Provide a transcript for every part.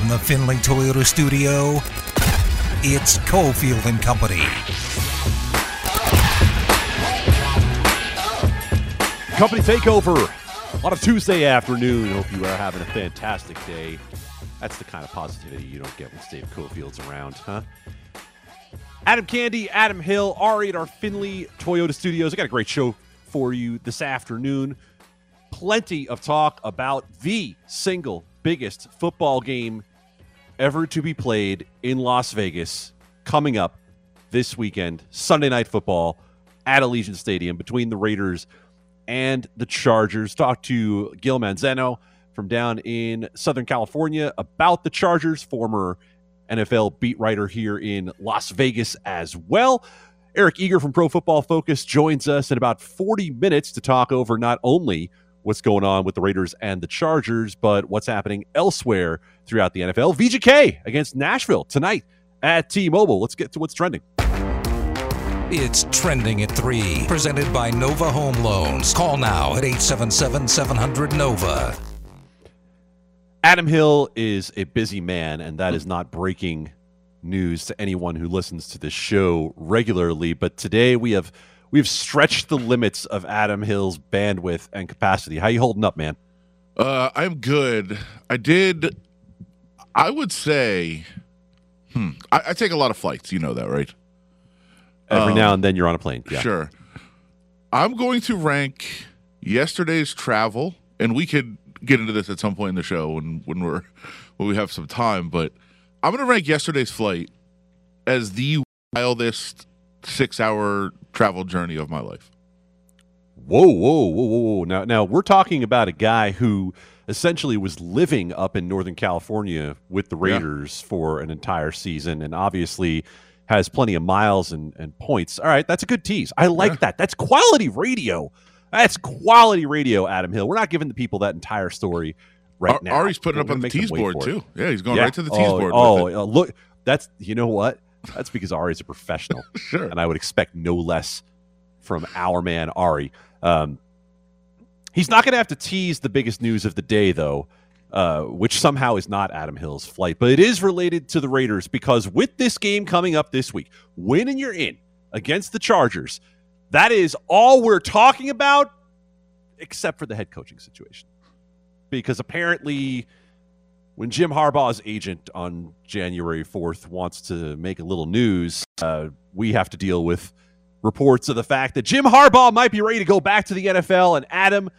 From the Findlay Toyota studio, it's Cofield and Company. Company takeover on a Tuesday afternoon. Hope you are having a fantastic day. That's the kind of positivity you don't get when Dave Cofield's around, huh? Adam Candee, Adam Hill, Ari at our Findlay Toyota studios. I got a great show for you this afternoon. Plenty of talk about the single biggest football game ever to be played in Las Vegas coming up this weekend, Sunday Night Football at Allegiant Stadium between the Raiders and the Chargers. Talk to Gil Manzano from down in Southern California about the Chargers, former NFL beat writer here in Las Vegas as well. Eric Eager from Pro Football Focus joins us in about 40 minutes to talk over not only what's going on with the Raiders and the Chargers, but what's happening elsewhere throughout the NFL. VGK against Nashville tonight at T-Mobile. Let's get to what's trending. It's trending at 3, presented by Nova Home Loans. Call now at 877 700 Nova. Adam Hill is a busy man, and that is not breaking news to anyone who listens to this show regularly. But today we have we've stretched the limits of Adam Hill's bandwidth and capacity. How you holding up, man? Uh, I'm good. I did. I would say, hmm. I, I take a lot of flights. You know that, right? Every Um, now and then you're on a plane. Yeah. Sure. I'm going to rank yesterday's travel, and we could get into this at some point in the show when when we're when we have some time. But I'm going to rank yesterday's flight as the wildest six hour travel journey of my life. Whoa, whoa, whoa, whoa, whoa. Now, now we're talking about a guy who essentially was living up in Northern California with the Yeah. Raiders for an entire season and obviously has plenty of miles and, and points. All right, that's a good tease. I like Yeah. that. That's quality radio. That's quality radio, Adam Hill. We're not giving the people that entire story right Ar- now. Ari's putting up on the tease board too. Yeah, he's going Yeah. right to the tease oh, board. Oh, uh, look, that's you know what? That's because Ari's a professional sure. and I would expect no less from our man Ari. Um, he's not going to have to tease the biggest news of the day, though, uh, which somehow is not Adam Hill's flight, but it is related to the Raiders because with this game coming up this week, win and you're in against the Chargers. That is all we're talking about, except for the head coaching situation, because apparently. When Jim Harbaugh's agent on January 4th wants to make a little news, uh, we have to deal with reports of the fact that Jim Harbaugh might be ready to go back to the NFL. And Adam,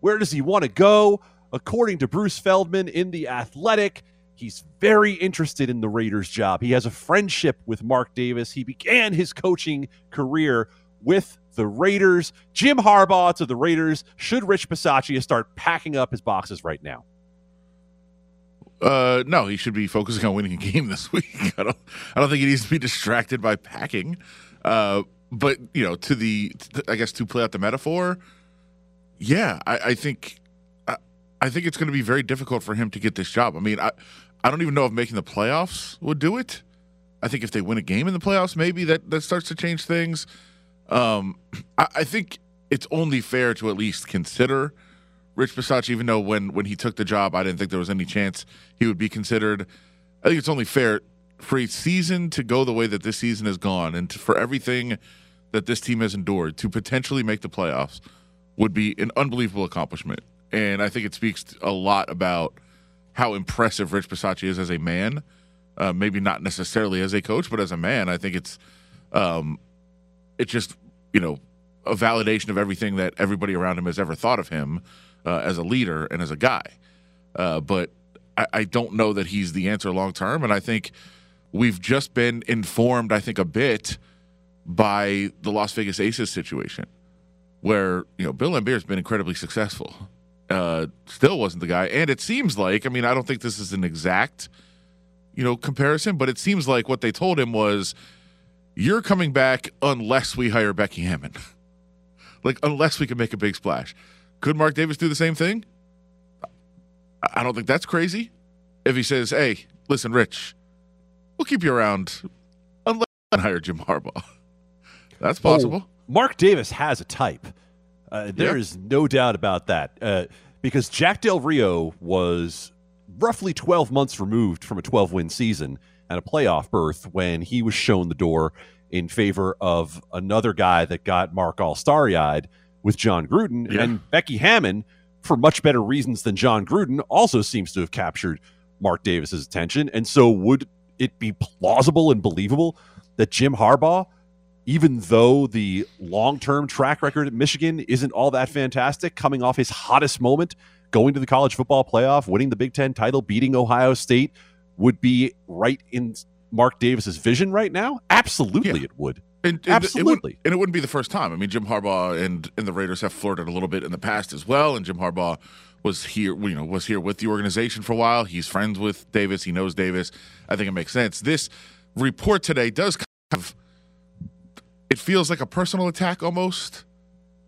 where does he want to go? According to Bruce Feldman in The Athletic, he's very interested in the Raiders job. He has a friendship with Mark Davis. He began his coaching career with the Raiders. Jim Harbaugh to the Raiders. Should Rich Bisaccia start packing up his boxes right now? Uh, no, he should be focusing on winning a game this week. I don't. I don't think he needs to be distracted by packing. Uh, but you know, to the, to- I guess to play out the metaphor, yeah, I, I think, I, I think it's going to be very difficult for him to get this job. I mean, I, I don't even know if making the playoffs would do it. I think if they win a game in the playoffs, maybe that that starts to change things. Um, I, I think it's only fair to at least consider Rich Bisaccia, even though when when he took the job, I didn't think there was any chance he would be considered. I think it's only fair for a season to go the way that this season has gone, and to, for everything that this team has endured to potentially make the playoffs would be an unbelievable accomplishment. And I think it speaks a lot about how impressive Rich Bisaccia is as a man. Uh, maybe not necessarily as a coach, but as a man, I think it's um, it's just you know a validation of everything that everybody around him has ever thought of him uh, as a leader and as a guy. Uh, but I, I don't know that he's the answer long term, and I think we've just been informed. I think a bit by the Las Vegas Aces situation, where you know Bill Laimbeer has been incredibly successful. Uh, still wasn't the guy, and it seems like I mean I don't think this is an exact you know comparison, but it seems like what they told him was you're coming back unless we hire Becky Hammon. like unless we can make a big splash. Could Mark Davis do the same thing? I- don't think that's crazy. If he says, "Hey, listen, Rich, we'll keep you around unless I hire Jim Harbaugh," that's possible. Oh, Mark Davis has a type. Uh, there Yeah. is no doubt about that. Uh, because Jack Del Rio was roughly 12 months removed from a 12 win season and a playoff berth when he was shown the door in favor of another guy that got Mark all starry eyed with Jon Gruden. Yeah. And Becky Hammon, for much better reasons than Jon Gruden, also seems to have captured Mark Davis's attention. And so, would it be plausible and believable that Jim Harbaugh, even though the long term track record at Michigan isn't all that fantastic, coming off his hottest moment, going to the college football playoff, winning the Big Ten title, beating Ohio State, would be right in Mark Davis's vision right now? Absolutely, Yeah. it would. And, and It Absolutely. wouldn't, and it wouldn't be the first time. I mean, Jim Harbaugh and, and the Raiders have flirted a little bit in the past as well. And Jim Harbaugh was here, you know, was here with the organization for a while. He's friends with Davis. He knows Davis. I think it makes sense. This report today does kind of, it feels like a personal attack almost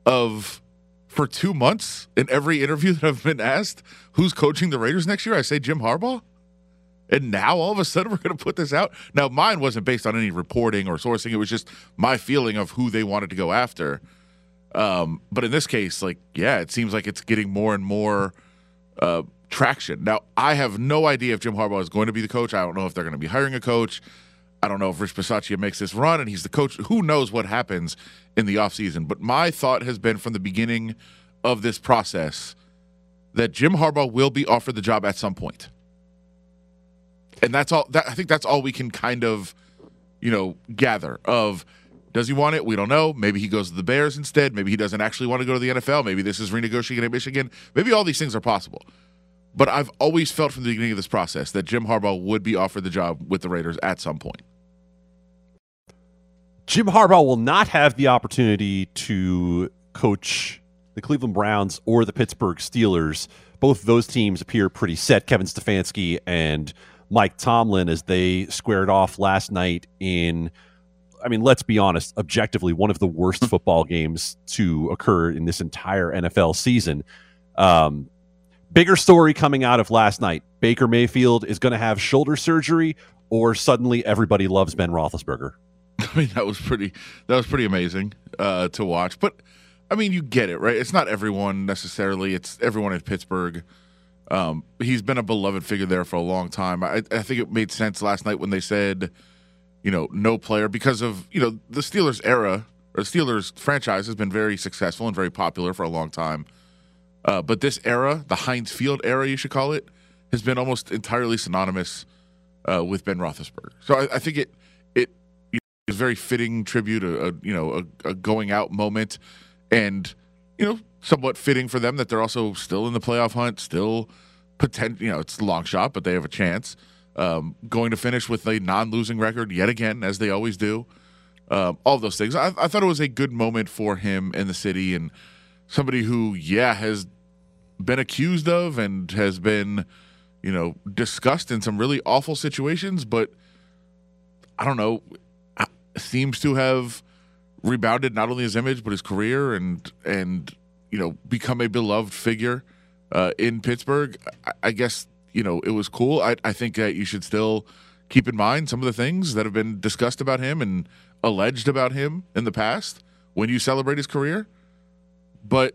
of for two months in every interview that I've been asked, who's coaching the Raiders next year? I say Jim Harbaugh. And now all of a sudden we're going to put this out. Now mine wasn't based on any reporting or sourcing. It was just my feeling of who they wanted to go after. Um, but in this case, like, yeah, it seems like it's getting more and more uh, traction. Now I have no idea if Jim Harbaugh is going to be the coach. I don't know if they're going to be hiring a coach. I don't know if Rich Bisaccia makes this run and he's the coach. Who knows what happens in the offseason. But my thought has been from the beginning of this process that Jim Harbaugh will be offered the job at some point and that's all that i think that's all we can kind of you know gather of does he want it? We don't know. Maybe he goes to the bears instead. Maybe he doesn't actually want to go to the nfl maybe this is renegotiating at michigan. Maybe all these things are possible. But i've always felt from the beginning of this process that jim harbaugh would be offered the job with the raiders at some point. Jim Harbaugh will not have the opportunity to coach the Cleveland Browns or the Pittsburgh Steelers. Both those teams appear pretty set. Kevin Stefanski and Mike Tomlin, as they squared off last night in, I mean, let's be honest, objectively, one of the worst football games to occur in this entire NFL season. Um, bigger story coming out of last night Baker Mayfield is going to have shoulder surgery, or suddenly everybody loves Ben Roethlisberger. I mean, that was pretty. That was pretty amazing uh, to watch. But I mean, you get it, right? It's not everyone necessarily. It's everyone in Pittsburgh. Um, he's been a beloved figure there for a long time. I, I think it made sense last night when they said, you know, no player because of you know the Steelers era or the Steelers franchise has been very successful and very popular for a long time. Uh, but this era, the Heinz Field era, you should call it, has been almost entirely synonymous uh, with Ben Roethlisberger. So I, I think it it you know, is very fitting tribute, a, a you know a, a going out moment, and you know somewhat fitting for them that they're also still in the playoff hunt, still potent. You know, it's a long shot, but they have a chance. Um, going to finish with a non-losing record yet again, as they always do. Um, all those things. I, I thought it was a good moment for him in the city and somebody who, yeah, has been accused of and has been, you know, discussed in some really awful situations, but I don't know, seems to have rebounded not only his image but his career and and you know become a beloved figure uh, in Pittsburgh. I, I guess you know it was cool. I, I think that you should still keep in mind some of the things that have been discussed about him and alleged about him in the past when you celebrate his career. But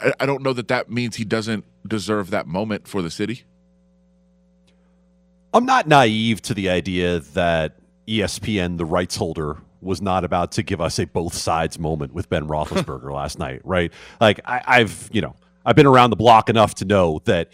I, I don't know that that means he doesn't deserve that moment for the city. I'm not naive to the idea that ESPN, the rights holder, was not about to give us a both sides moment with Ben Roethlisberger last night, right? Like I, I've, you know, I've been around the block enough to know that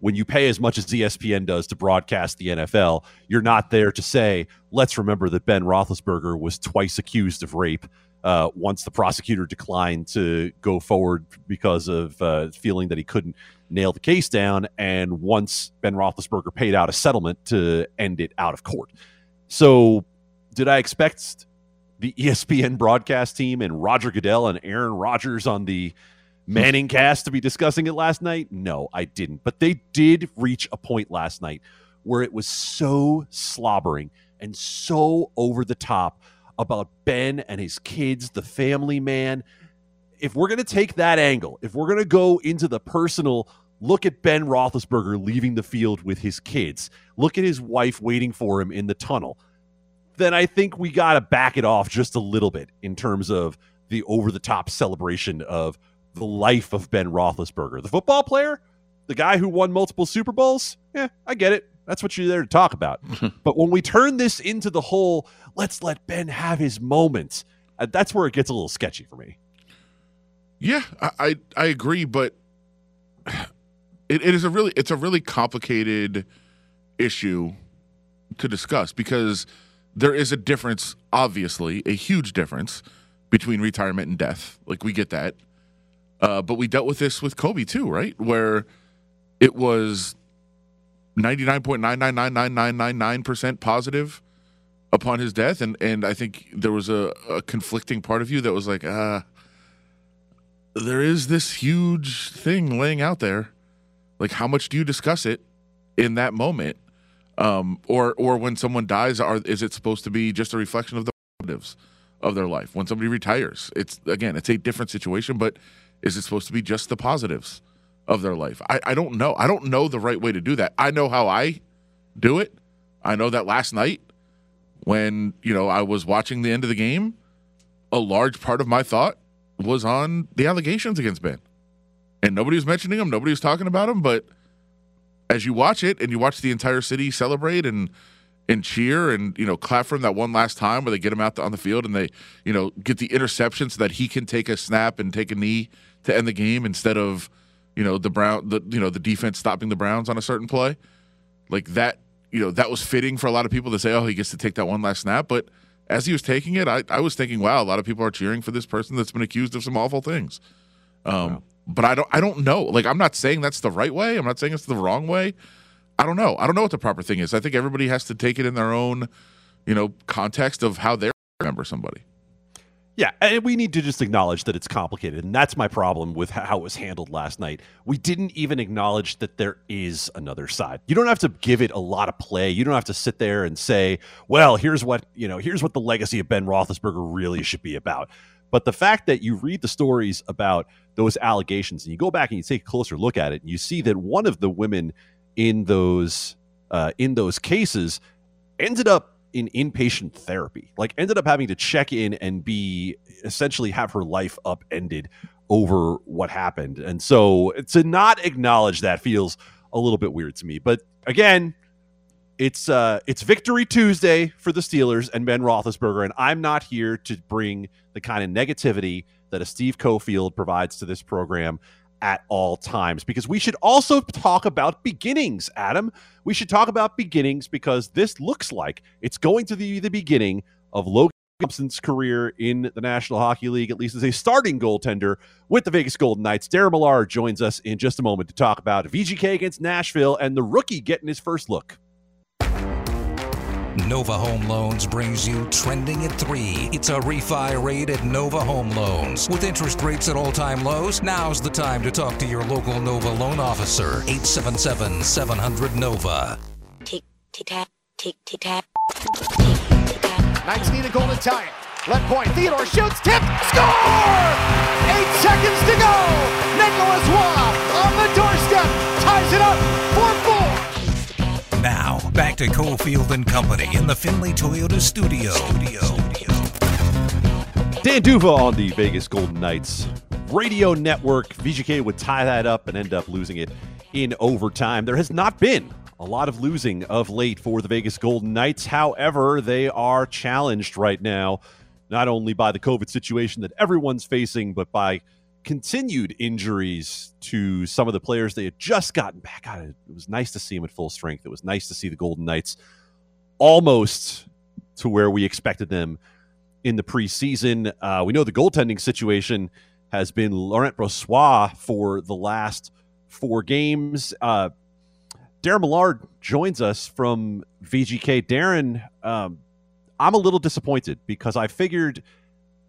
when you pay as much as ESPN does to broadcast the NFL, you're not there to say, let's remember that Ben Roethlisberger was twice accused of rape. Uh, once the prosecutor declined to go forward because of uh, feeling that he couldn't nail the case down, and once Ben Roethlisberger paid out a settlement to end it out of court. So, did I expect the ESPN broadcast team and Roger Goodell and Aaron Rodgers on the Manning cast to be discussing it last night? No, I didn't. But they did reach a point last night where it was so slobbering and so over the top about Ben and his kids, the family man. If we're going to take that angle, if we're going to go into the personal, look at Ben Roethlisberger leaving the field with his kids, look at his wife waiting for him in the tunnel, then I think we got to back it off just a little bit in terms of the over the top celebration of the life of Ben Roethlisberger. The football player, the guy who won multiple Super Bowls, yeah, I get it. That's what you're there to talk about. but when we turn this into the whole, let's let Ben have his moments, uh, that's where it gets a little sketchy for me. Yeah, I I, I agree, but it, it is a really it's a really complicated issue to discuss because there is a difference, obviously, a huge difference between retirement and death. Like we get that, uh, but we dealt with this with Kobe too, right? Where it was ninety nine point nine nine nine nine nine nine nine percent positive upon his death, and and I think there was a, a conflicting part of you that was like. Uh, there is this huge thing laying out there. Like, how much do you discuss it in that moment? Um, or or when someone dies, are is it supposed to be just a reflection of the positives of their life? When somebody retires, it's again, it's a different situation, but is it supposed to be just the positives of their life? I, I don't know. I don't know the right way to do that. I know how I do it. I know that last night when, you know, I was watching the end of the game, a large part of my thought was on the allegations against Ben. And nobody was mentioning him, nobody was talking about him, but as you watch it and you watch the entire city celebrate and and cheer and you know clap for him that one last time where they get him out on the field and they you know get the interception so that he can take a snap and take a knee to end the game instead of you know the brown the you know the defense stopping the Browns on a certain play like that you know that was fitting for a lot of people to say oh he gets to take that one last snap but as he was taking it, I, I was thinking, wow, a lot of people are cheering for this person that's been accused of some awful things. Um, wow. But I don't I don't know. Like I'm not saying that's the right way. I'm not saying it's the wrong way. I don't know. I don't know what the proper thing is. I think everybody has to take it in their own, you know, context of how they remember somebody. Yeah, and we need to just acknowledge that it's complicated, and that's my problem with how it was handled last night. We didn't even acknowledge that there is another side. You don't have to give it a lot of play. You don't have to sit there and say, "Well, here's what you know. Here's what the legacy of Ben Roethlisberger really should be about." But the fact that you read the stories about those allegations and you go back and you take a closer look at it, and you see that one of the women in those uh, in those cases ended up in inpatient therapy. Like ended up having to check in and be essentially have her life upended over what happened. And so to not acknowledge that feels a little bit weird to me. But again, it's uh it's victory Tuesday for the Steelers and Ben Roethlisberger, and I'm not here to bring the kind of negativity that a Steve Cofield provides to this program at all times because we should also talk about beginnings, Adam. We should talk about beginnings because this looks like it's going to be the beginning of Logan Thompson's career in the National Hockey League, at least as a starting goaltender with the Vegas Golden Knights. Darren Millard joins us in just a moment to talk about VGK against Nashville and the rookie getting his first look. Nova Home Loans brings you Trending at 3. It's a refi rate at Nova Home Loans. With interest rates at all time lows, now's the time to talk to your local Nova loan officer. 877 700 Nova. Tick, tick, tack, tick, tick, tack. Knights need a goal to tie it. Left point, Theodore shoots, tip, score! Eight seconds to go! Nicholas Waugh on the back to Cofield and Company in the Findlay Toyota studio. studio. Dan D'Uva on the Vegas Golden Knights radio network. VGK would tie that up and end up losing it in overtime. There has not been a lot of losing of late for the Vegas Golden Knights. However, they are challenged right now, not only by the COVID situation that everyone's facing, but by continued injuries to some of the players they had just gotten back. God, it was nice to see them at full strength. It was nice to see the Golden Knights almost to where we expected them in the preseason. Uh, we know the goaltending situation has been Laurent Brossoit for the last four games. Uh, Darren Millard joins us from VGK. Darren, um, I'm a little disappointed because I figured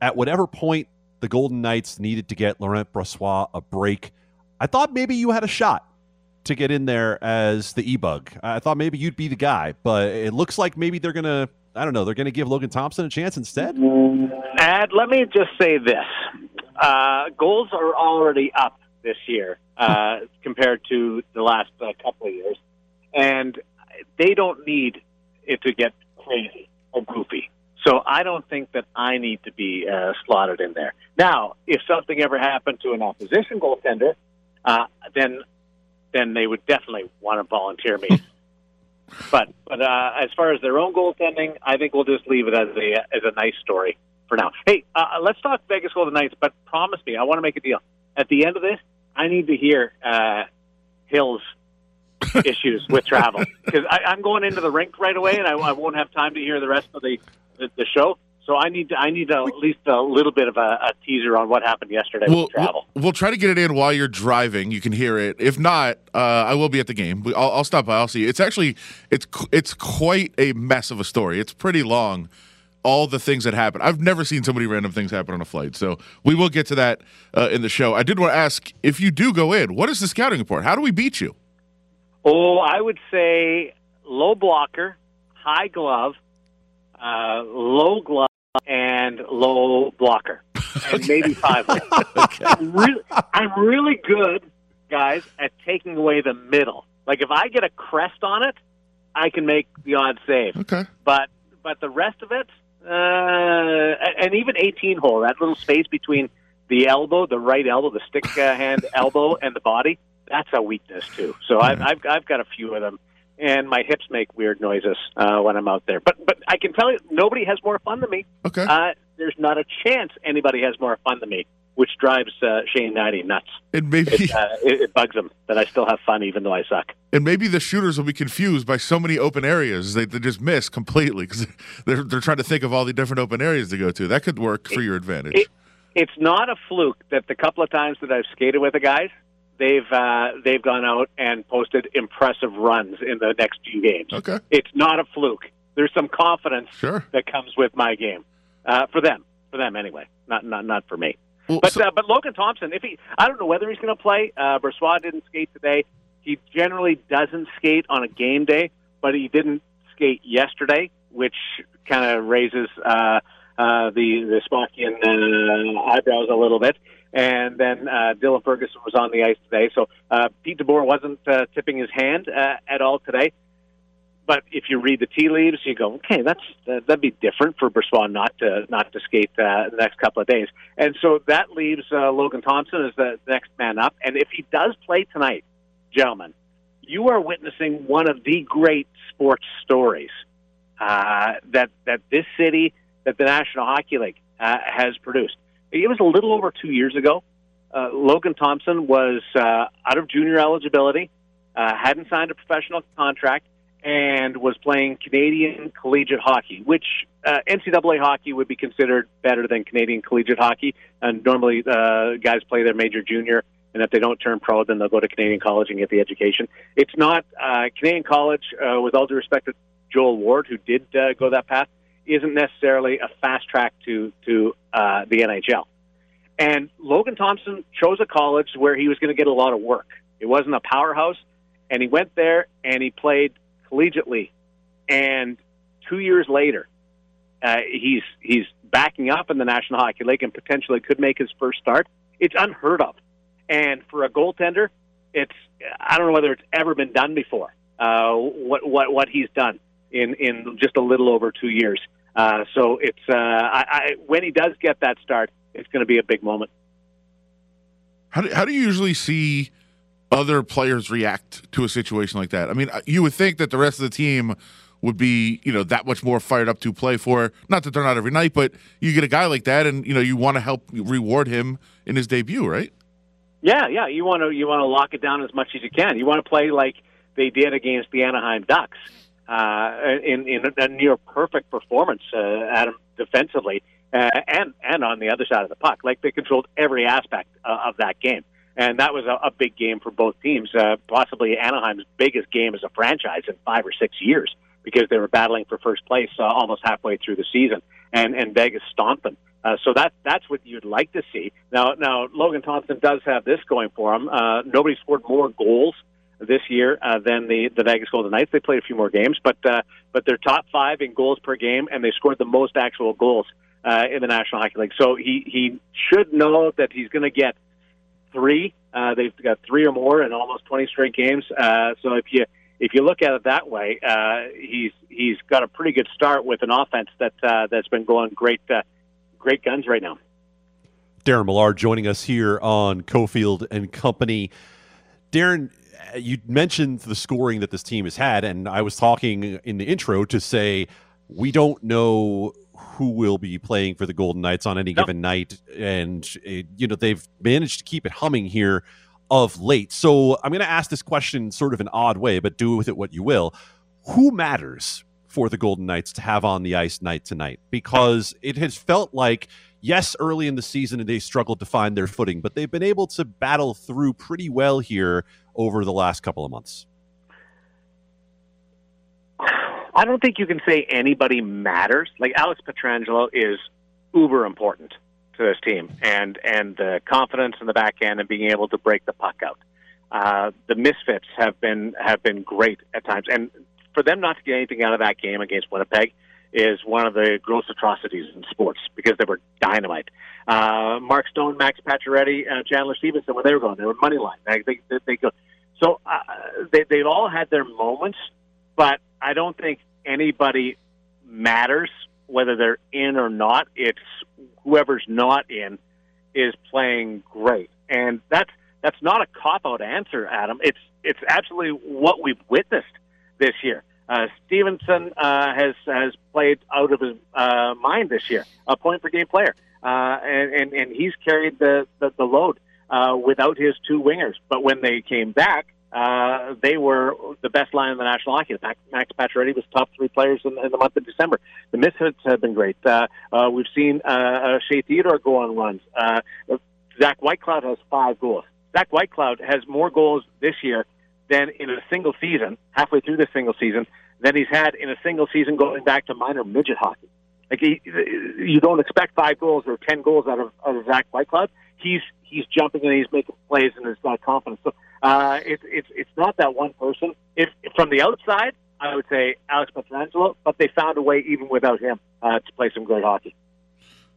at whatever point the Golden Knights needed to get Laurent Brossoit a break. I thought maybe you had a shot to get in there as the e-bug. I thought maybe you'd be the guy, but it looks like maybe they're gonna. I don't know. They're going to give Logan Thompson a chance instead. And let me just say this: uh, goals are already up this year uh, compared to the last uh, couple of years, and they don't need it to get crazy or goofy. So I don't think that I need to be uh, slotted in there. Now, if something ever happened to an opposition goaltender, uh, then then they would definitely want to volunteer me. but but uh, as far as their own goaltending, I think we'll just leave it as a as a nice story for now. Hey, uh, let's talk Vegas Golden Knights, but promise me, I want to make a deal. At the end of this, I need to hear uh, Hill's issues with travel because I'm going into the rink right away, and I, I won't have time to hear the rest of the the, the show. So I need to, I need at least a little bit of a, a teaser on what happened yesterday We'll, with travel. we'll we'll try to get it in while you're driving. You can hear it. If not, uh, I will be at the game. We- I'll, I'll stop by. I'll see. you. It's actually it's it's quite a mess of a story. It's pretty long. All the things that happen. I've never seen so many random things happen on a flight. So we will get to that uh, in the show. I did want to ask if you do go in, what is the scouting report? How do we beat you? Oh, I would say low blocker, high glove, uh, low glove, and low blocker, and maybe five. hole. I'm really, I'm really good, guys, at taking away the middle. Like if I get a crest on it, I can make the odd save. Okay. But but the rest of it, uh, and even 18 hole, that little space between the elbow, the right elbow, the stick uh, hand elbow, and the body, that's a weakness too. So I've, I've I've got a few of them, and my hips make weird noises uh, when I'm out there. But but I can tell you, nobody has more fun than me. Okay. Uh, there's not a chance anybody has more fun than me, which drives uh, Shane Hnidy nuts. and maybe It, uh, it, it bugs him that I still have fun even though I suck. and maybe the shooters will be confused by so many open areas they, they just miss completely because they're they're trying to think of all the different open areas to go to. That could work for your advantage. it- it's not a fluke that the couple of times that I've skated with the guys, they've uh, they've gone out and posted impressive runs in the next few games. okay. It's not a fluke. There's some confidence Sure. that comes with my game uh, for them, for them anyway, not not not for me. Well, But so- uh, but Logan Thompson, if he, I don't know whether he's going to play. Uh, Brossoit didn't skate today. He generally doesn't skate on a game day, but he didn't skate yesterday, which kind of raises uh, uh, the the Spockian uh, eyebrows a little bit. And then uh, Dylan Ferguson was on the ice today, so uh, Pete DeBoer wasn't uh, tipping his hand uh, at all today. But if you read the tea leaves, you go, okay, that's uh, that'd be different for Brossoit not to not to skate uh, the next couple of days, and so that leaves uh, Logan Thompson as the next man up. And if he does play tonight, gentlemen, you are witnessing one of the great sports stories uh, that that this city, that the National Hockey League uh, has produced. It was a little over two years ago. Uh, Logan Thompson was uh, out of junior eligibility, uh, hadn't signed a professional contract, and was playing Canadian collegiate hockey, which uh, NCAA hockey would be considered better than Canadian collegiate hockey. And normally, uh, guys play their major junior, and if they don't turn pro, then they'll go to Canadian college and get the education. It's not uh, Canadian college, uh, with all due respect to Joel Ward, who did uh, go that path, isn't necessarily a fast track to to uh, the NHL. And Logan Thompson chose a college where he was going to get a lot of work. It wasn't a powerhouse, and he went there and he played collegiately. And two years later, uh, he's he's backing up in the National Hockey League and potentially could make his first start. It's unheard of, and for a goaltender, it's I don't know whether it's ever been done before. Uh, what what what he's done in in just a little over two years. Uh, so it's uh, I, I when he does get that start, it's going to be a big moment. How do, how do you usually see other players react to a situation like that? I mean, uh, you would think that the rest of the team would be, you know, that much more fired up to play for. Not that they're not every night, but you get a guy like that, and you know, you want to help reward him in his debut, right? Yeah, yeah. You want to you want to lock it down as much as you can. You want to play like they did against the Anaheim Ducks uh, in in a near perfect performance, uh, Adam defensively uh, and and on the other side of the puck. Like they controlled every aspect uh, of that game, and that was a, a big game for both teams. Uh, possibly Anaheim's biggest game as a franchise in five or six years because they were battling for first place uh, almost halfway through the season, and and Vegas stomped them. Uh, so that that's what you'd like to see. Now, now Logan Thompson does have this going for him. Uh, nobody scored more goals this year uh, than the the Vegas Golden Knights. They played a few more games, but uh, but they're top five in goals per game, and they scored the most actual goals uh, in the National Hockey League. So he he should know that he's going to get three. Uh, they've got three or more in almost twenty straight games. Uh, so if you if you look at it that way, uh, he's he's got a pretty good start with an offense that uh, that's been going great uh, great guns right now. Darren Millard joining us here on Cofield and Company. Darren, you mentioned the scoring that this team has had, and I was talking in the intro to say we don't know who will be playing for the Golden Knights on any No. given night, and uh, you know they've managed to keep it humming here of late. So I'm going to ask this question sort of an odd way, but do with it what you will. Who matters for the Golden Knights to have on the ice night to night? Because it has felt like yes, early in the season they struggled to find their footing, but they've been able to battle through pretty well here over the last couple of months. I don't think you can say anybody matters. Like Alex Pietrangelo is uber important to this team, and and the confidence in the back end and being able to break the puck out. Uh, the misfits have been have been great at times, and for them not to get anything out of that game against Winnipeg is one of the gross atrocities in sports because they were dynamite. Uh, Mark Stone, Max Pacioretty, uh, Chandler Stephenson, when they were going, they were money line. They, they, they, go. So uh, they, they've all had their moments, but I don't think anybody matters whether they're in or not. It's whoever's not in is playing great, and that's that's not a cop out answer, Adam. It's it's absolutely what we've witnessed this year. Uh, Stephenson uh, has has played out of his uh, mind this year, a point per game player, uh, and, and and he's carried the the, the load uh, without his two wingers. But when they came back, uh, they were the best line in the National Hockey. Max, Max Pacioretty was top three players in, in the month of December. The Misfits have been great. Uh, uh, we've seen uh, uh, Shea Theodore go on runs. Uh, Zach Whitecloud has five goals. Zach Whitecloud has more goals this year than in a single season, halfway through the single season, than he's had in a single season going back to minor midget hockey. Like he, you don't expect five goals or ten goals out of, out of Zach Whitecloud. He's he's jumping and he's making plays and he's got confidence. So uh, it's it's it's not that one person. If from the outside, I would say Alex Pietrangelo, but they found a way even without him uh, to play some great hockey.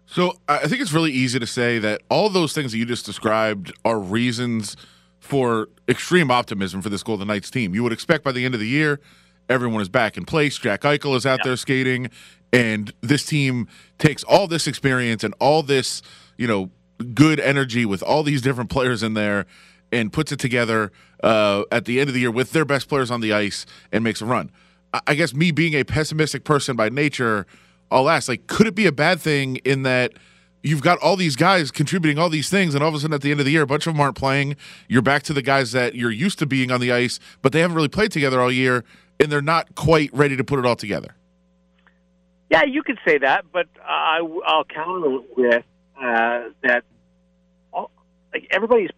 So I think it's really easy to say that all those things that you just described are reasons for extreme optimism for this Golden Knights team. You would expect by the end of the year, everyone is back in place. Jack Eichel is out there skating, and this team takes all this experience and all this, you know, good energy with all these different players in there and puts it together uh, at the end of the year with their best players on the ice and makes a run. I- I guess me being a pessimistic person by nature, I'll ask, like, could it be a bad thing in that you've got all these guys contributing all these things, and all of a sudden at the end of the year, a bunch of them aren't playing. You're back to the guys that you're used to being on the ice, but they haven't really played together all year, and they're not quite ready to put it all together. Yeah, you could say that, but I, I'll counter with uh, that. All, like everybody's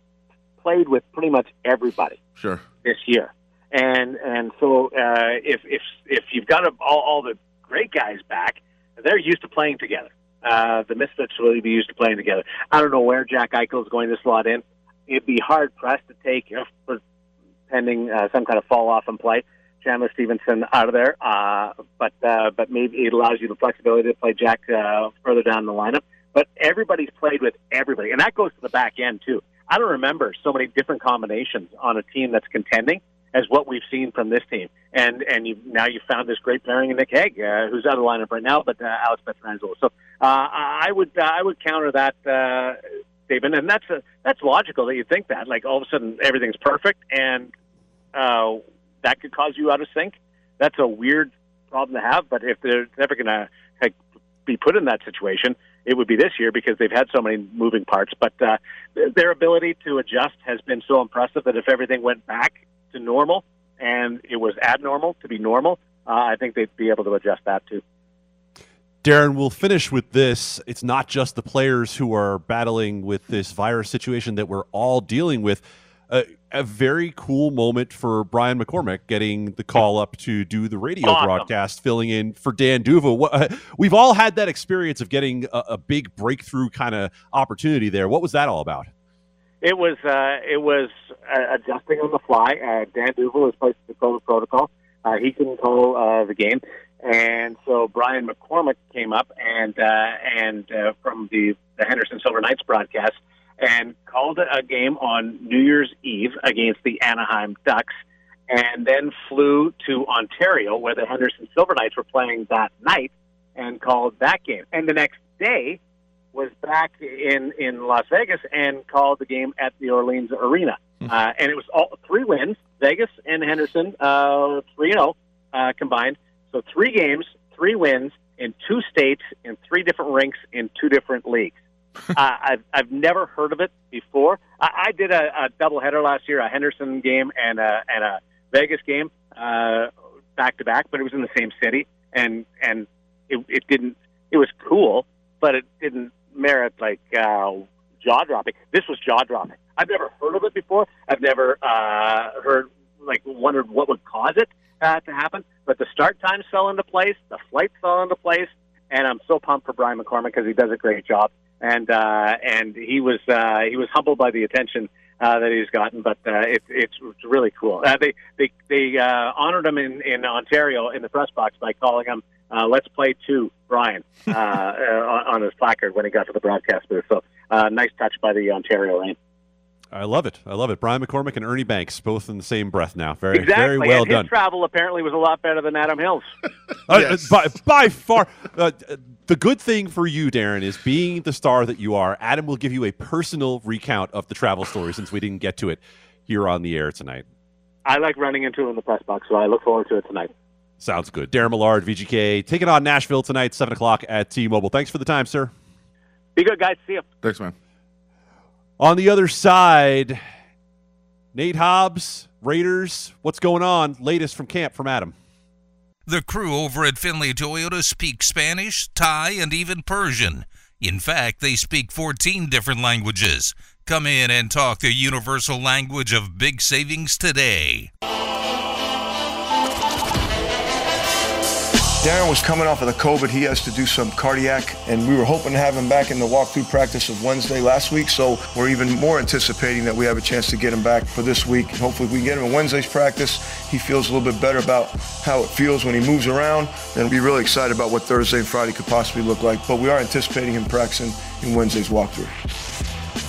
played with pretty much everybody Sure. this year, and and so uh, if if if you've got a, all, all the great guys back, they're used to playing together. Uh, the Misfits will be used to playing together. I don't know where Jack Eichel is going to slot in. It'd be hard pressed to take, if, for pending uh, some kind of fall off in play, Chandler Stephenson out of there. Uh, but uh, but maybe it allows you the flexibility to play Jack uh, further down the lineup. But everybody's played with everybody, and that goes to the back end too. I don't remember so many different combinations on a team that's contending as what we've seen from this team. And and you now you found this great pairing in Nick Hague, uh, who's out of the lineup right now, but uh, Alex Pietrangelo. So uh, I would uh, I would counter that, uh, Stephen, and that's a, that's logical that you think that. Like all of a sudden everything's perfect, and uh, that could cause you out of sync. That's a weird problem to have. But if they're never going to be put in that situation, it would be this year because they've had so many moving parts. But uh, their ability to adjust has been so impressive that if everything went back to normal and it was abnormal to be normal, uh, I think they'd be able to adjust that too. Darren, we'll finish with this. It's not just the players who are battling with this virus situation that we're all dealing with. Uh, a very cool moment for Brian McCormick getting the call up to do the radio Awesome. broadcast, filling in for Dan D'Uva. What, uh, we've all had that experience of getting a, a big breakthrough kind of opportunity there. What was that all about? It was uh, it was uh, adjusting on the fly. Uh, Dan D'Uva is placed in the COVID protocol. Uh, he couldn't call uh, the game, and so Brian McCormick came up and uh, and uh, from the the Henderson Silver Knights broadcast and called a game on New Year's Eve against the Anaheim Ducks, and then flew to Ontario where the Henderson Silver Knights were playing that night and called that game. And the next day was back in in Las Vegas and called the game at the Orleans Arena, uh, and it was all three wins Vegas and Henderson, uh, three and zero uh, combined. So three games, three wins in two states, in three different rinks, in two different leagues. Uh, I've I've never heard of it before. I, I did a, a doubleheader last year, a Henderson game and a and a Vegas game back to back, but it was in the same city, and and it, it didn't. It was cool, but it didn't merit like uh, jaw dropping. This was jaw dropping. I've never heard of it before. I've never uh, heard like wondered what would cause it uh, to happen. But the start times fell into place, the flights fell into place, and I'm so pumped for Brian McCormick because he does a great job. And uh, and he was uh, he was humbled by the attention uh, that he's gotten, but uh, it, it's it's really cool. Uh, they they they uh, honored him in in Ontario in the press box by calling him uh, "Let's Play Two Brian" uh, uh, on his placard when he got to the broadcast booth. So uh, nice touch by the Ontario Reign. I love it. I love it. Brian McCormick and Ernie Banks, both in the same breath now. Very, Exactly. very well and his done. travel apparently was a lot better than Adam Hill's. Uh, by, by far, uh, the good thing for you, Darren, is being the star that you are. Adam will give you a personal recount of the travel story since we didn't get to it here on the air tonight. I like running into him in the press box, so I look forward to it tonight. Sounds good. Darren Millard, VGK, taking on Nashville tonight, 7 o'clock at T Mobile. Thanks for the time, sir. Be good, guys. See you. Thanks, man. On the other side, Nate Hobbs, Raiders, what's going on? Latest from camp from Adam. The crew over at Findlay Toyota speak Spanish, Thai, and even Persian. In fact, they speak 14 different languages. Come in and talk the universal language of big savings today. Darren was coming off of the COVID. He has to do some cardiac, and we were hoping to have him back in the walkthrough practice of Wednesday last week. So we're even more anticipating that we have a chance to get him back for this week. Hopefully, if we can get him in Wednesday's practice, he feels a little bit better about how it feels when he moves around. And be really excited about what Thursday and Friday could possibly look like. But we are anticipating him practicing in Wednesday's walkthrough.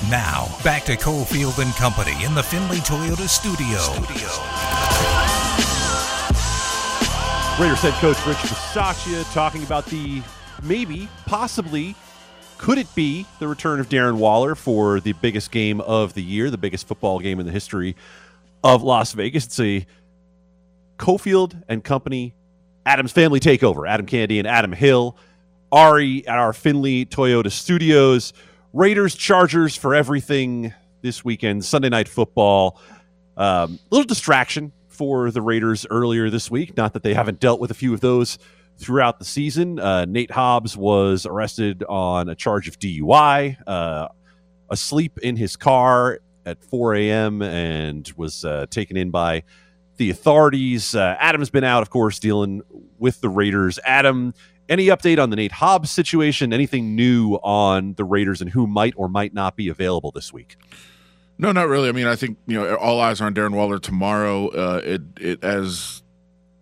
Now, back to Cofield and Company in the Findlay Toyota studio. Raiders head coach Rich Bisaccia talking about the maybe, possibly, could it be the return of Darren Waller for the biggest game of the year, the biggest football game in the history of Las Vegas? It's a Cofield and Company Adams family takeover. Adam Candee and Adam Hill, Ari at our Findlay Toyota studios. Raiders, Chargers for everything this weekend. Sunday night football. Um, little distraction for the Raiders earlier this week. Not that they haven't dealt with a few of those throughout the season. Uh, Nate Hobbs was arrested on a charge of DUI, uh, asleep in his car at 4 a.m., and was uh, taken in by the authorities. Uh, Adam's been out, of course, dealing with the Raiders. Adam, any update on the Nate Hobbs situation? Anything new on the Raiders and who might or might not be available this week? No, not really. I mean, I think you know all eyes are on Darren Waller tomorrow. Uh, it it as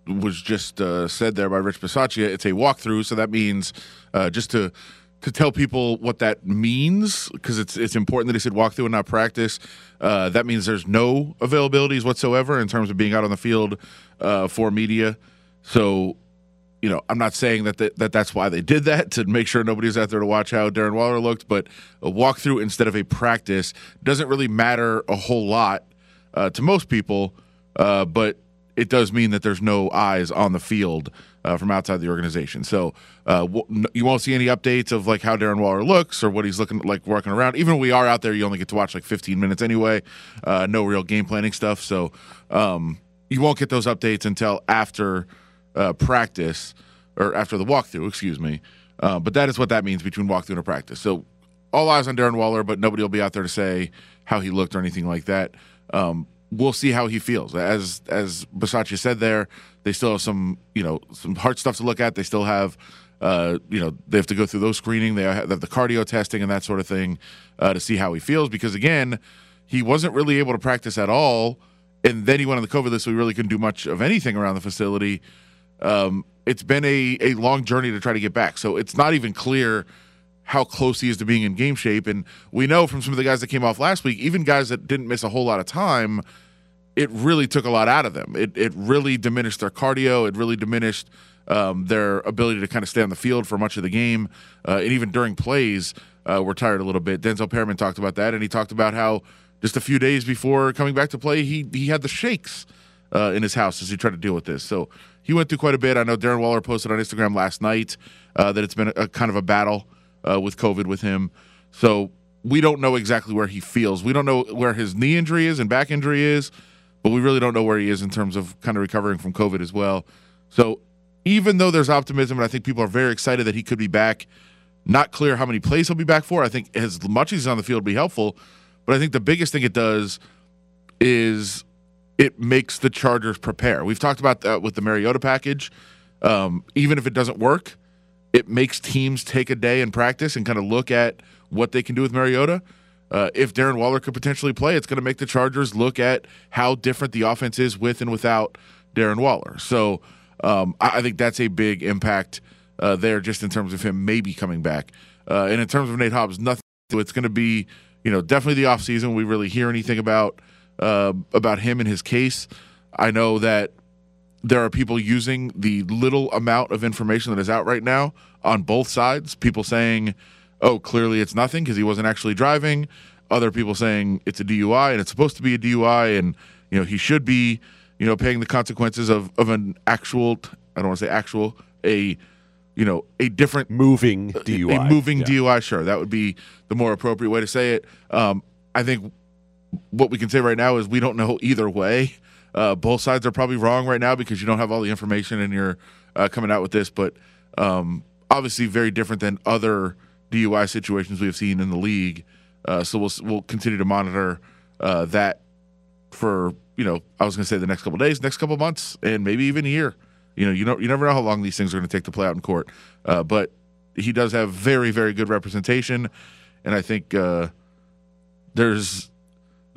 was just uh, said there by Rich Bisaccia, it's a walkthrough, so that means uh, just to to tell people what that means because it's it's important that he said walkthrough and not practice. Uh, that means there's no availabilities whatsoever in terms of being out on the field uh, for media. So you know, I'm not saying that, that that that's why they did that to make sure nobody's out there to watch how Darren Waller looked, but a walkthrough instead of a practice doesn't really matter a whole lot uh, to most people, uh, but it does mean that there's no eyes on the field uh, from outside the organization. So uh, you won't see any updates of like how Darren Waller looks or what he's looking like working around. Even when we are out there, you only get to watch like 15 minutes anyway. Uh, no real game planning stuff, so um, you won't get those updates until after uh, practice or after the walkthrough, excuse me. Uh, but that is what that means between walkthrough and a practice. So all eyes on Darren Waller, but nobody will be out there to say how he looked or anything like that. Um, we'll see how he feels. As as Bisaccia said there, they still have some you know some hard stuff to look at. They still have. Uh, you know they have to go through those screening. They have the cardio testing and that sort of thing uh, to see how he feels. Because again, he wasn't really able to practice at all, and then he went on the COVID list, so he really couldn't do much of anything around the facility um, it's been a, a long journey to try to get back. So it's not even clear how close he is to being in game shape. And we know from some of the guys that came off last week, even guys that didn't miss a whole lot of time, it really took a lot out of them. It, it really diminished their cardio. It really diminished um, their ability to kind of stay on the field for much of the game. Uh, and even during plays, uh, we're tired a little bit. Denzel Perryman talked about that, and he talked about how just a few days before coming back to play, he he had the shakes. Uh, in his house as he tried to deal with this. So he went through quite a bit. I know Darren Waller posted on Instagram last night uh, that it's been a, a kind of a battle uh, with COVID with him. So we don't know exactly where he feels. We don't know where his knee injury is and back injury is, but we really don't know where he is in terms of kind of recovering from COVID as well. So even though there's optimism, and I think people are very excited that he could be back, not clear how many plays he'll be back for. I think as much as he's on the field will be helpful, but I think the biggest thing it does is it makes the Chargers prepare. We've talked about that with the Mariota package. Um, even if it doesn't work, it makes teams take a day in practice and kind of look at what they can do with Mariota. Uh, if Darren Waller could potentially play, it's going to make the Chargers look at how different the offense is with and without Darren Waller. So um, I, I, think that's a big impact uh, there, just in terms of him maybe coming back. Uh, and in terms of Nate Hobbs, nothing. It's going to be, you know, definitely the offseason. We really hear anything about uh, about him and his case. I know that there are people using the little amount of information that is out right now on both sides. People saying, "Oh, clearly it's nothing because he wasn't actually driving." Other people saying it's a DUI and it's supposed to be a DUI, and you know he should be, you know, paying the consequences of of an actual. I don't want to say actual a you know, a different moving DUI. A moving yeah. DUI, sure. That would be the more appropriate way to say it. Um, I think what we can say right now is we don't know either way. Uh, both sides are probably wrong right now because you don't have all the information and you're uh, coming out with this. But um, obviously, very different than other DUI situations we have seen in the league. Uh, so we'll we'll continue to monitor uh, that for you know I was going to say the next couple days, next couple months, and maybe even a year. You know, you know, you never know how long these things are going to take to play out in court. Uh, but he does have very, very good representation, and I think uh, there's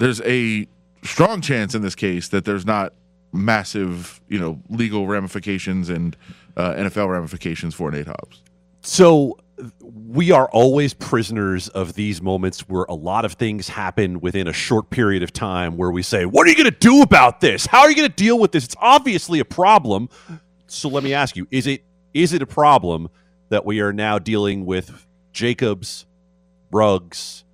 there's a strong chance in this case that there's not massive, you know, legal ramifications and uh, NFL ramifications for Nate Hobbs. So we are always prisoners of these moments where a lot of things happen within a short period of time where we say, What are you going to do about this? How are you going to deal with this? It's obviously a problem. So let me ask you, is it is it a problem that we are now dealing with Jacobs, Ruggs,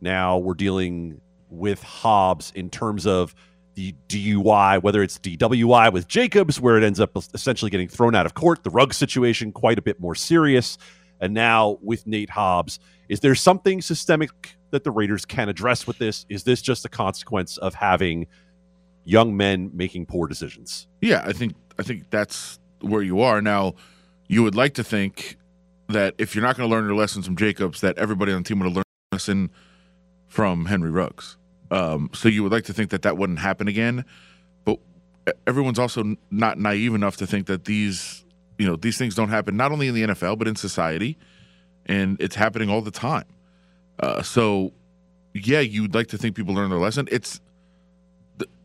now we're dealing with Hobbs in terms of the DUI, whether it's DWI with Jacobs, where it ends up essentially getting thrown out of court, the Ruggs situation quite a bit more serious and now with Nate Hobbs. Is there something systemic that the Raiders can address with this? Is this just a consequence of having young men making poor decisions? Yeah, I think I think that's where you are now. You would like to think that if you're not going to learn your lessons from Jacobs, that everybody on the team would have learned a lesson from Henry Ruggs. Um, so you would like to think that that wouldn't happen again, but everyone's also not naive enough to think that these you know these things don't happen not only in the NFL but in society, and it's happening all the time. Uh, so, yeah, you'd like to think people learn their lesson. It's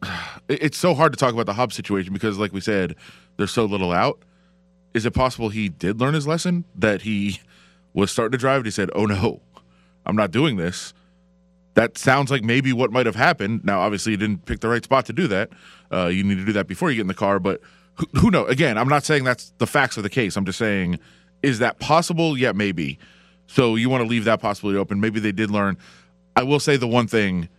it's so hard to talk about the Hobbs situation because, like we said, there's so little out. Is it possible he did learn his lesson that he was starting to drive and he said, "Oh no, I'm not doing this." That sounds like maybe what might have happened. Now, obviously, you didn't pick the right spot to do that. Uh, you need to do that before you get in the car, but who, who knows? Again, I'm not saying that's the facts of the case. I'm just saying, is that possible? Yeah, maybe. So you want to leave that possibility open. Maybe they did learn. I will say the one thing,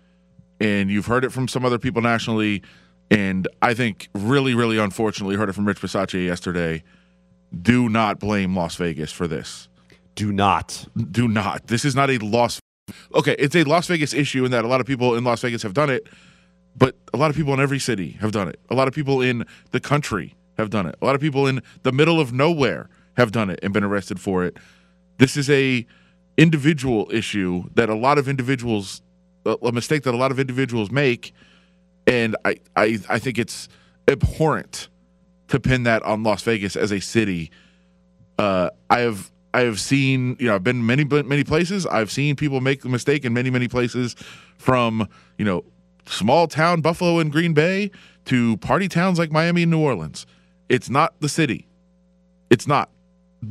and you've heard it from some other people nationally, and I think really, really unfortunately heard it from Rich Bisaccia yesterday. Do not blame Las Vegas for this. Do not. Do not. This is not a Las. Okay, it's a Las Vegas issue in that a lot of people in Las Vegas have done it but a lot of people in every city have done it. A lot of people in the country have done it. A lot of people in the middle of nowhere have done it and been arrested for it. This is a individual issue that a lot of individuals a mistake that a lot of individuals make and I I, I think it's abhorrent to pin that on Las Vegas as a city. Uh, I have I have seen you know I've been many many places. I've seen people make the mistake in many many places from you know small town Buffalo and Green Bay to party towns like Miami and New Orleans. It's not the city. It's not.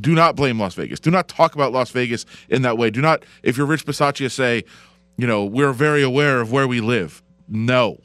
Do not blame Las Vegas. Do not talk about Las Vegas in that way. Do not, if you're Rich Bisaccia, say, you know, we're very aware of where we live. No.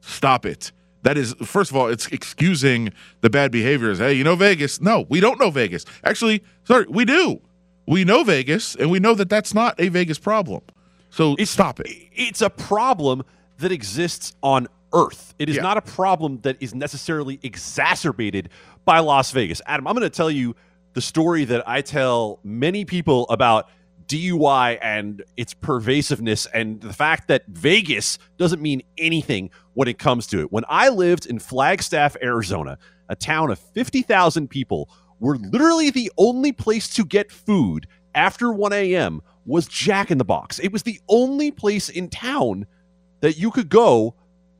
Stop it. That is, first of all, it's excusing the bad behaviors. Hey, you know Vegas? No, we don't know Vegas. Actually, sorry, we do. We know Vegas, and we know that that's not a Vegas problem. So it's, stop it. It's a problem that exists on earth. It is Yeah. not a problem that is necessarily exacerbated by Las Vegas. Adam, I'm going to tell you the story that I tell many people about DUI and its pervasiveness and the fact that Vegas doesn't mean anything when it comes to it. When I lived in Flagstaff, Arizona, a town of 50,000 people, were literally the only place to get food after 1 a.m. was Jack in the Box. It was the only place in town that you could go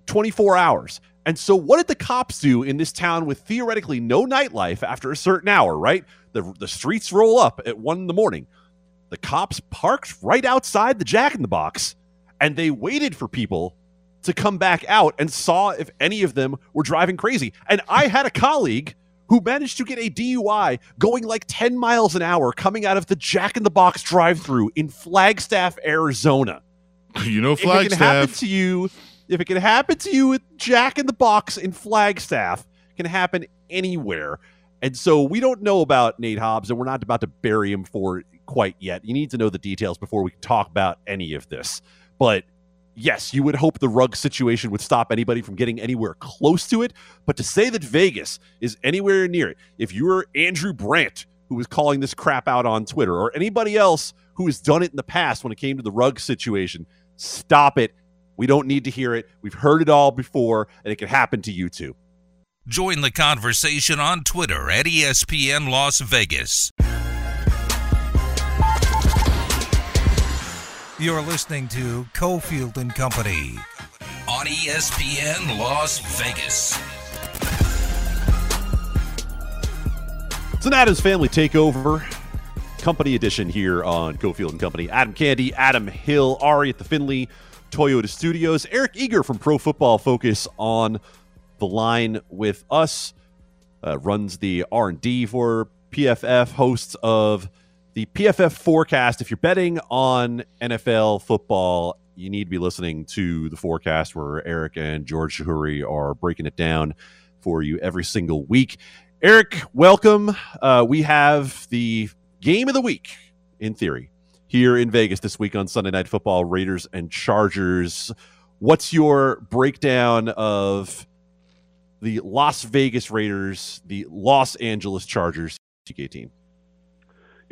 24 hours. And so, what did the cops do in this town with theoretically no nightlife after a certain hour, right? The, the streets roll up at one in the morning. The cops parked right outside the Jack in the Box and they waited for people to come back out and saw if any of them were driving crazy. And I had a colleague who managed to get a DUI going like 10 miles an hour coming out of the Jack in the Box drive through in Flagstaff, Arizona You know, if it can happen to you, if it can happen to you with Jack in the Box in Flagstaff, it can happen anywhere. And so we don't know about Nate Hobbs, and we're not about to bury him for quite yet. You need to know the details before we can talk about any of this. But yes, you would hope the Ruggs situation would stop anybody from getting anywhere close to it. But to say that Vegas is anywhere near it, if you were Andrew Brandt, who was calling this crap out on Twitter, or anybody else who has done it in the past when it came to the Ruggs situation, stop it. We don't need to hear it. We've heard it all before, and it can happen to you too. Join the conversation on Twitter at ESPN Las Vegas. You're listening to Cofield and Company on ESPN Las Vegas. It's an Adams Family Takeover Company Edition here on Cofield and Company. Adam Candee, Adam Hill, Ari at the Findlay Toyota Studios, Eric Eager from Pro Football Focus on the line with us. Uh, runs the R and D for PFF. Hosts of the PFF forecast. If you're betting on NFL football, you need to be listening to the forecast where Eric and George Chahrouri are breaking it down for you every single week. Eric, welcome. Uh, we have the game of the week, in theory, here in Vegas this week on Sunday Night Football Raiders and Chargers. What's your breakdown of the Las Vegas Raiders, the Los Angeles Chargers, TK18?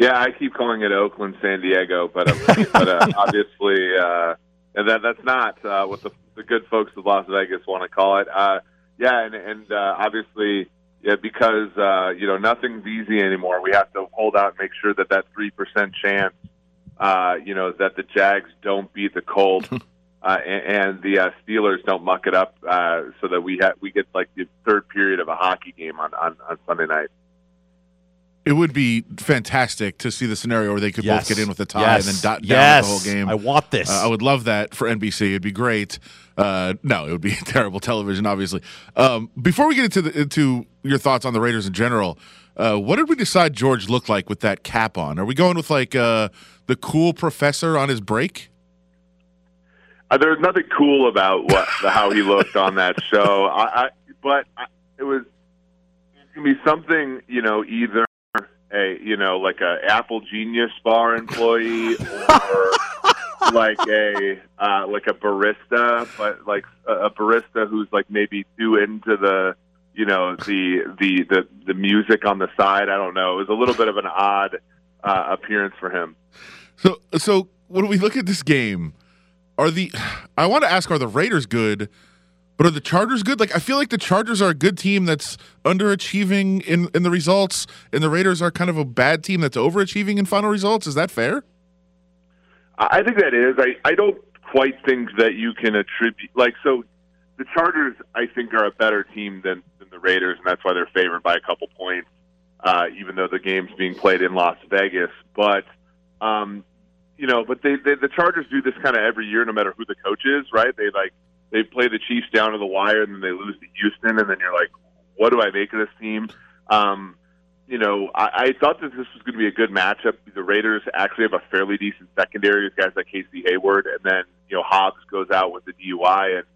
Yeah, I keep calling it Oakland, San Diego, but uh, but uh, obviously, uh, and that that's not uh, what the, the good folks of Las Vegas want to call it. Uh, yeah, and and uh, obviously, yeah, because uh, you know nothing's easy anymore. We have to hold out and make sure that that three percent chance, uh, you know, that the Jags don't beat the Colts. Uh, and, and the uh, Steelers don't muck it up, uh, so that we ha- we get like the third period of a hockey game on, on, on Sunday night. It would be fantastic to see the scenario where they could Yes. both get in with a tie Yes. and then dot down yes. the whole game. I want this. Uh, I would love that for NBC. It'd be great. Uh, no, it would be terrible television, obviously. Um, before we get into the, into your thoughts on the Raiders in general, uh, what did we decide George looked like with that cap on? Are we going with like uh, the cool professor on his break? Uh, there's nothing cool about what how he looked on that show. I, I but I, it was it's gonna be something you know either a you know like a Apple Genius bar employee or like a uh, like a barista, but like a, a barista who's like maybe too into the you know the the the the music on the side. I don't know. It was a little bit of an odd uh, appearance for him. So, so when we look at this game, are the I want to ask, are the Raiders good? But are the Chargers good? Like I feel like the Chargers are a good team that's underachieving in in the results, and the Raiders are kind of a bad team that's overachieving in final results. Is that fair? I think that is. I, I don't quite think that you can attribute like so. The Chargers, I think, are a better team than, than the Raiders, and that's why they're favored by a couple points, uh, even though the game's being played in Las Vegas. But um, you know, but they, they the Chargers do this kind of every year, no matter who the coach is, right? They like they play the Chiefs down to the wire, and then they lose to Houston, and then you're like, what do I make of this team? Um, you know, I, I thought that this was going to be a good matchup. The Raiders actually have a fairly decent secondary with guys like Casey Hayward, and then you know Hobbs goes out with the DUI, and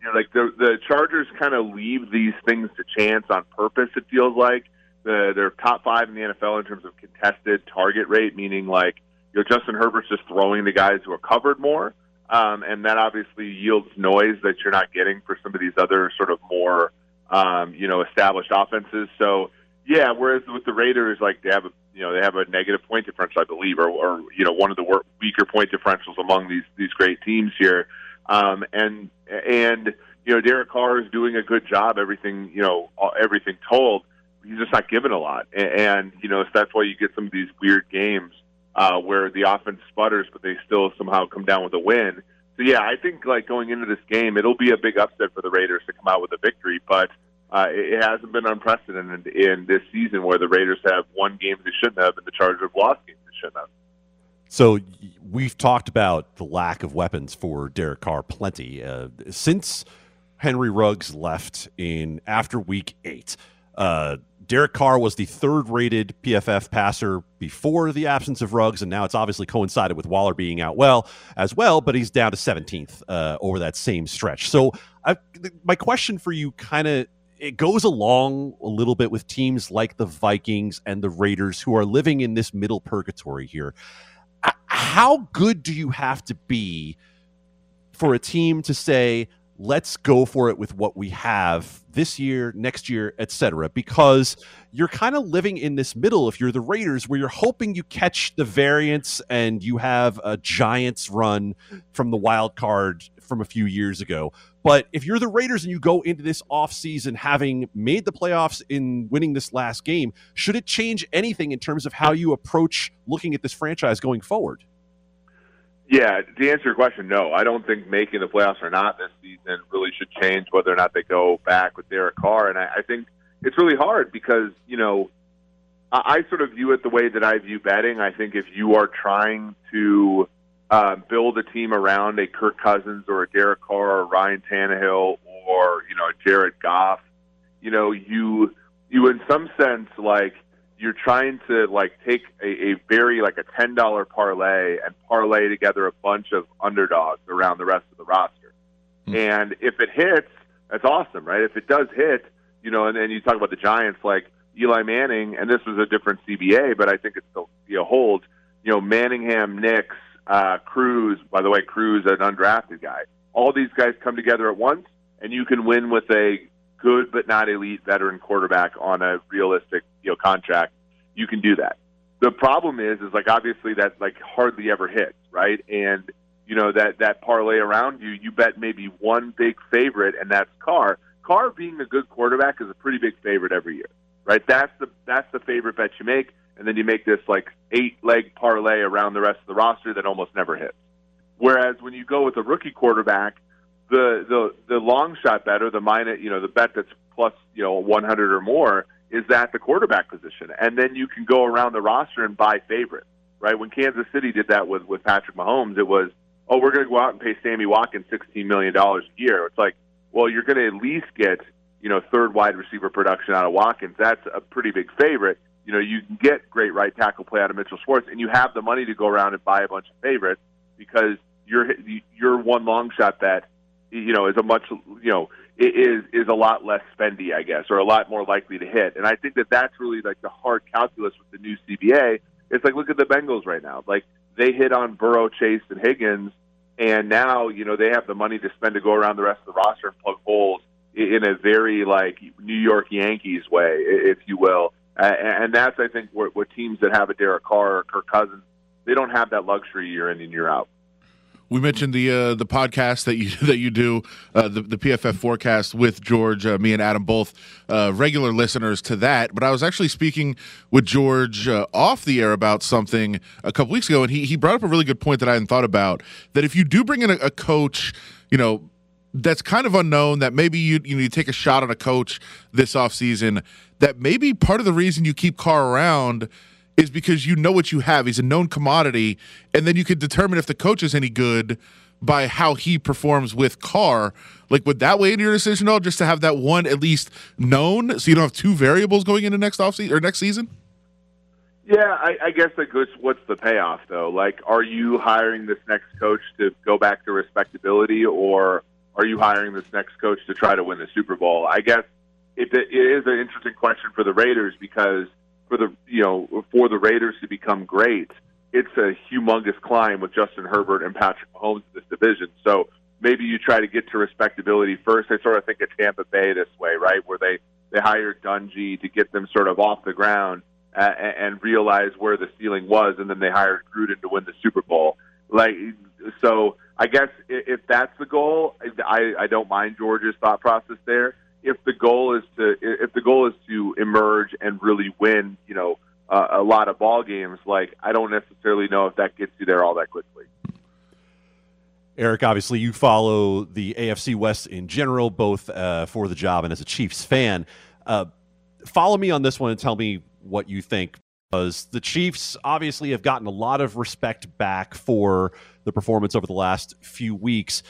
you know, like the the Chargers kind of leave these things to chance on purpose. It feels like the, they're top five in the NFL in terms of contested target rate, meaning like you know Justin Herbert's just throwing the guys who are covered more. Um, and that obviously yields noise that you're not getting for some of these other sort of more um, you know established offenses. So yeah, whereas with the Raiders, like they have a you know they have a negative point differential, I believe, or, or you know one of the weaker point differentials among these these great teams here, um, and and you know Derek Carr is doing a good job. Everything you know everything told, he's just not given a lot, and, and you know so that's why you get some of these weird games uh, where the offense sputters, but they still somehow come down with a win. So yeah, I think like going into this game, it'll be a big upset for the Raiders to come out with a victory, but uh, it hasn't been unprecedented in this season where the Raiders have won games they shouldn't have and the Chargers have lost games they shouldn't have. So we've talked about the lack of weapons for Derek Carr plenty uh, since Henry Ruggs left in after Week Eight. Uh, Derek Carr was the third rated PFF passer before the absence of Ruggs, and now it's obviously coincided with Waller being out well as well, but he's down to 17th uh, over that same stretch. So, I, my question for you kind of it goes along a little bit with teams like the Vikings and the Raiders who are living in this middle purgatory here. How good do you have to be for a team to say, let's go for it with what we have this year, next year, etc. Because you're kind of living in this middle if you're the Raiders where you're hoping you catch the variance and you have a Giants run from the wild card from a few years ago. But if you're the Raiders and you go into this offseason having made the playoffs in winning this last game, should it change anything in terms of how you approach looking at this franchise going forward? Yeah, to answer your question, no. I don't think making the playoffs or not this season really should change whether or not they go back with Derek Carr. And I, I think it's really hard because, you know, I, I sort of view it the way that I view betting. I think if you are trying to uh, build a team around a Kirk Cousins or a Derek Carr or Ryan Tannehill or, you know, Jared Goff, you know, you, you in some sense, like, you're trying to like take a, a very like a ten dollar parlay and parlay together a bunch of underdogs around the rest of the roster. Mm-hmm. And if it hits, that's awesome, right? If it does hit, you know, and then you talk about the Giants, like Eli Manning, and this was a different CBA, but I think it still you know holds. You know, Manningham, Nicks, uh, Cruz. By the way, Cruz, an undrafted guy. All these guys come together at once, and you can win with a good but not elite veteran quarterback on a realistic you know contract, you can do that. The problem is is like obviously that like hardly ever hits, right? And you know that that parlay around you, you bet maybe one big favorite, and that's Carr. Carr being a good quarterback is a pretty big favorite every year, right? That's the that's the favorite bet you make, and then you make this like eight leg parlay around the rest of the roster that almost never hits. Whereas when you go with a rookie quarterback, the the the long shot bet or the minus, you know, the bet that's plus you know 100 or more is at the quarterback position, and then you can go around the roster and buy favorites. Right when Kansas City did that with with Patrick Mahomes, it was oh we're going to go out and pay Sammy Watkins 16 million dollars a year. It's like well you're going to at least get you know third wide receiver production out of Watkins. That's a pretty big favorite. You know you can get great right tackle play out of Mitchell Schwartz, and you have the money to go around and buy a bunch of favorites because your your one long shot bet you know, is a much, you know, is is a lot less spendy, I guess, or a lot more likely to hit. And I think that that's really like the hard calculus with the new CBA. It's like look at the Bengals right now. Like they hit on Burrow, Chase, and Higgins, and now you know they have the money to spend to go around the rest of the roster and plug holes in a very like New York Yankees way, if you will. And that's I think what, what teams that have a Derek Carr or Kirk Cousins, they don't have that luxury year in and year out. We mentioned the uh, the podcast that you that you do uh, the the PFF forecast with George, uh, me and Adam both uh, regular listeners to that. But I was actually speaking with George uh, off the air about something a couple weeks ago, and he he brought up a really good point that I hadn't thought about. That if you do bring in a, a coach, you know. That's kind of unknown. That maybe you you, know, you take a shot on a coach this offseason. That maybe part of the reason you keep Carr around is because you know what you have. He's a known commodity, and then you can determine if the coach is any good by how he performs with Carr. Like, would that weigh into your decision at all? Just to have that one at least known, so you don't have two variables going into next offseason or next season. Yeah, I, I guess like what's the payoff though? Like, are you hiring this next coach to go back to respectability, or are you hiring this next coach to try to win the Super Bowl? I guess it, it is an interesting question for the Raiders because for the you know for the Raiders to become great, it's a humongous climb with Justin Herbert and Patrick Mahomes in this division. So maybe you try to get to respectability first. I sort of think of Tampa Bay this way, right, where they they hired Dungy to get them sort of off the ground uh, and realize where the ceiling was, and then they hired Gruden to win the Super Bowl. Like, so I guess if that's the goal, I, I don't mind George's thought process there. If the goal is to if the goal is to emerge and really win, you know, uh, a lot of ball games, like I don't necessarily know if that gets you there all that quickly. Eric, obviously, you follow the AFC West in general, both uh, for the job and as a Chiefs fan. Uh, follow me on this one and tell me what you think. Because the Chiefs obviously have gotten a lot of respect back for the performance over the last few weeks.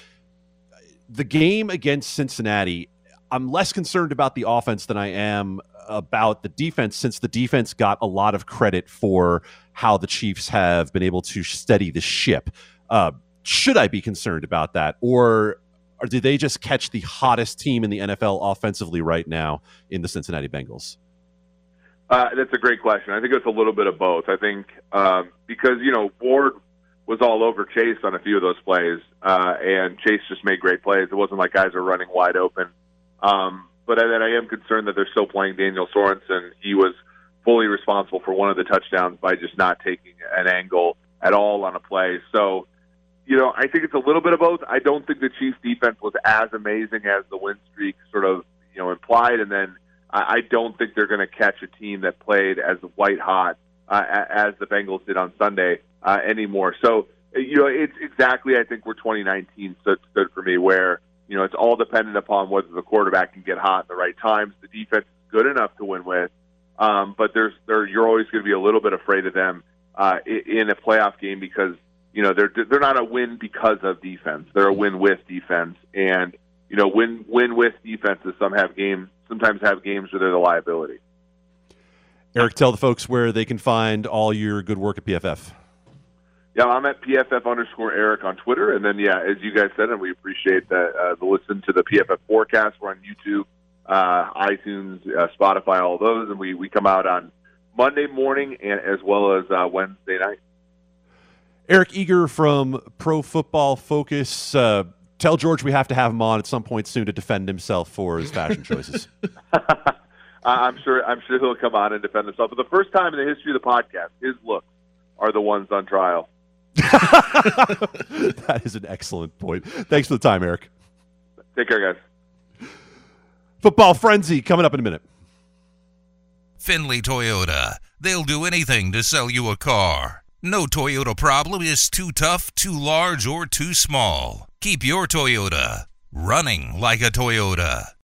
The game against Cincinnati, I'm less concerned about the offense than I am about the defense, since the defense got a lot of credit for how the Chiefs have been able to steady the ship. Uh, should I be concerned about that, or, or did they just catch the hottest team in the NFL offensively right now in the Cincinnati Bengals? Uh, that's a great question. I think it's a little bit of both. I think um, because you know Ward was all over Chase on a few of those plays, uh, and Chase just made great plays. It wasn't like guys were running wide open. Um, but then I am concerned that they're still playing Daniel Sorensen. He was fully responsible for one of the touchdowns by just not taking an angle at all on a play. So you know, I think it's a little bit of both. I don't think the Chiefs' defense was as amazing as the win streak sort of, you know, implied, and then I don't think they're going to catch a team that played as white hot uh, as the Bengals did on Sunday uh, anymore. So, you know, it's exactly I think where 2019 stood, stood for me, where you know it's all dependent upon whether the quarterback can get hot at the right times. The defense is good enough to win with, um, but there's there you're always going to be a little bit afraid of them uh, in a playoff game because you know they're they're not a win because of defense. They're a win with defense, and you know win win with defenses. Some have games, sometimes have games where they're the liability. Eric, tell the folks where they can find all your good work at PFF. Yeah, I'm at PFF underscore Eric on Twitter, and then yeah, as you guys said, and we appreciate that uh, the listen to the PFF forecast. We're on YouTube, uh, iTunes, uh, Spotify, all those, and we we come out on Monday morning and as well as uh, Wednesday night. Eric Eager from Pro Football Focus. Uh, tell George we have to have him on at some point soon to defend himself for his fashion choices. I'm sure. I'm sure he'll come on and defend himself. For the first time in the history of the podcast, his looks are the ones on trial. that is an excellent point. Thanks for the time, Eric. Take care, guys. Football frenzy coming up in a minute. Findlay Toyota. They'll do anything to sell you a car. No Toyota problem is too tough, too large, or too small. Keep your Toyota running like a Toyota.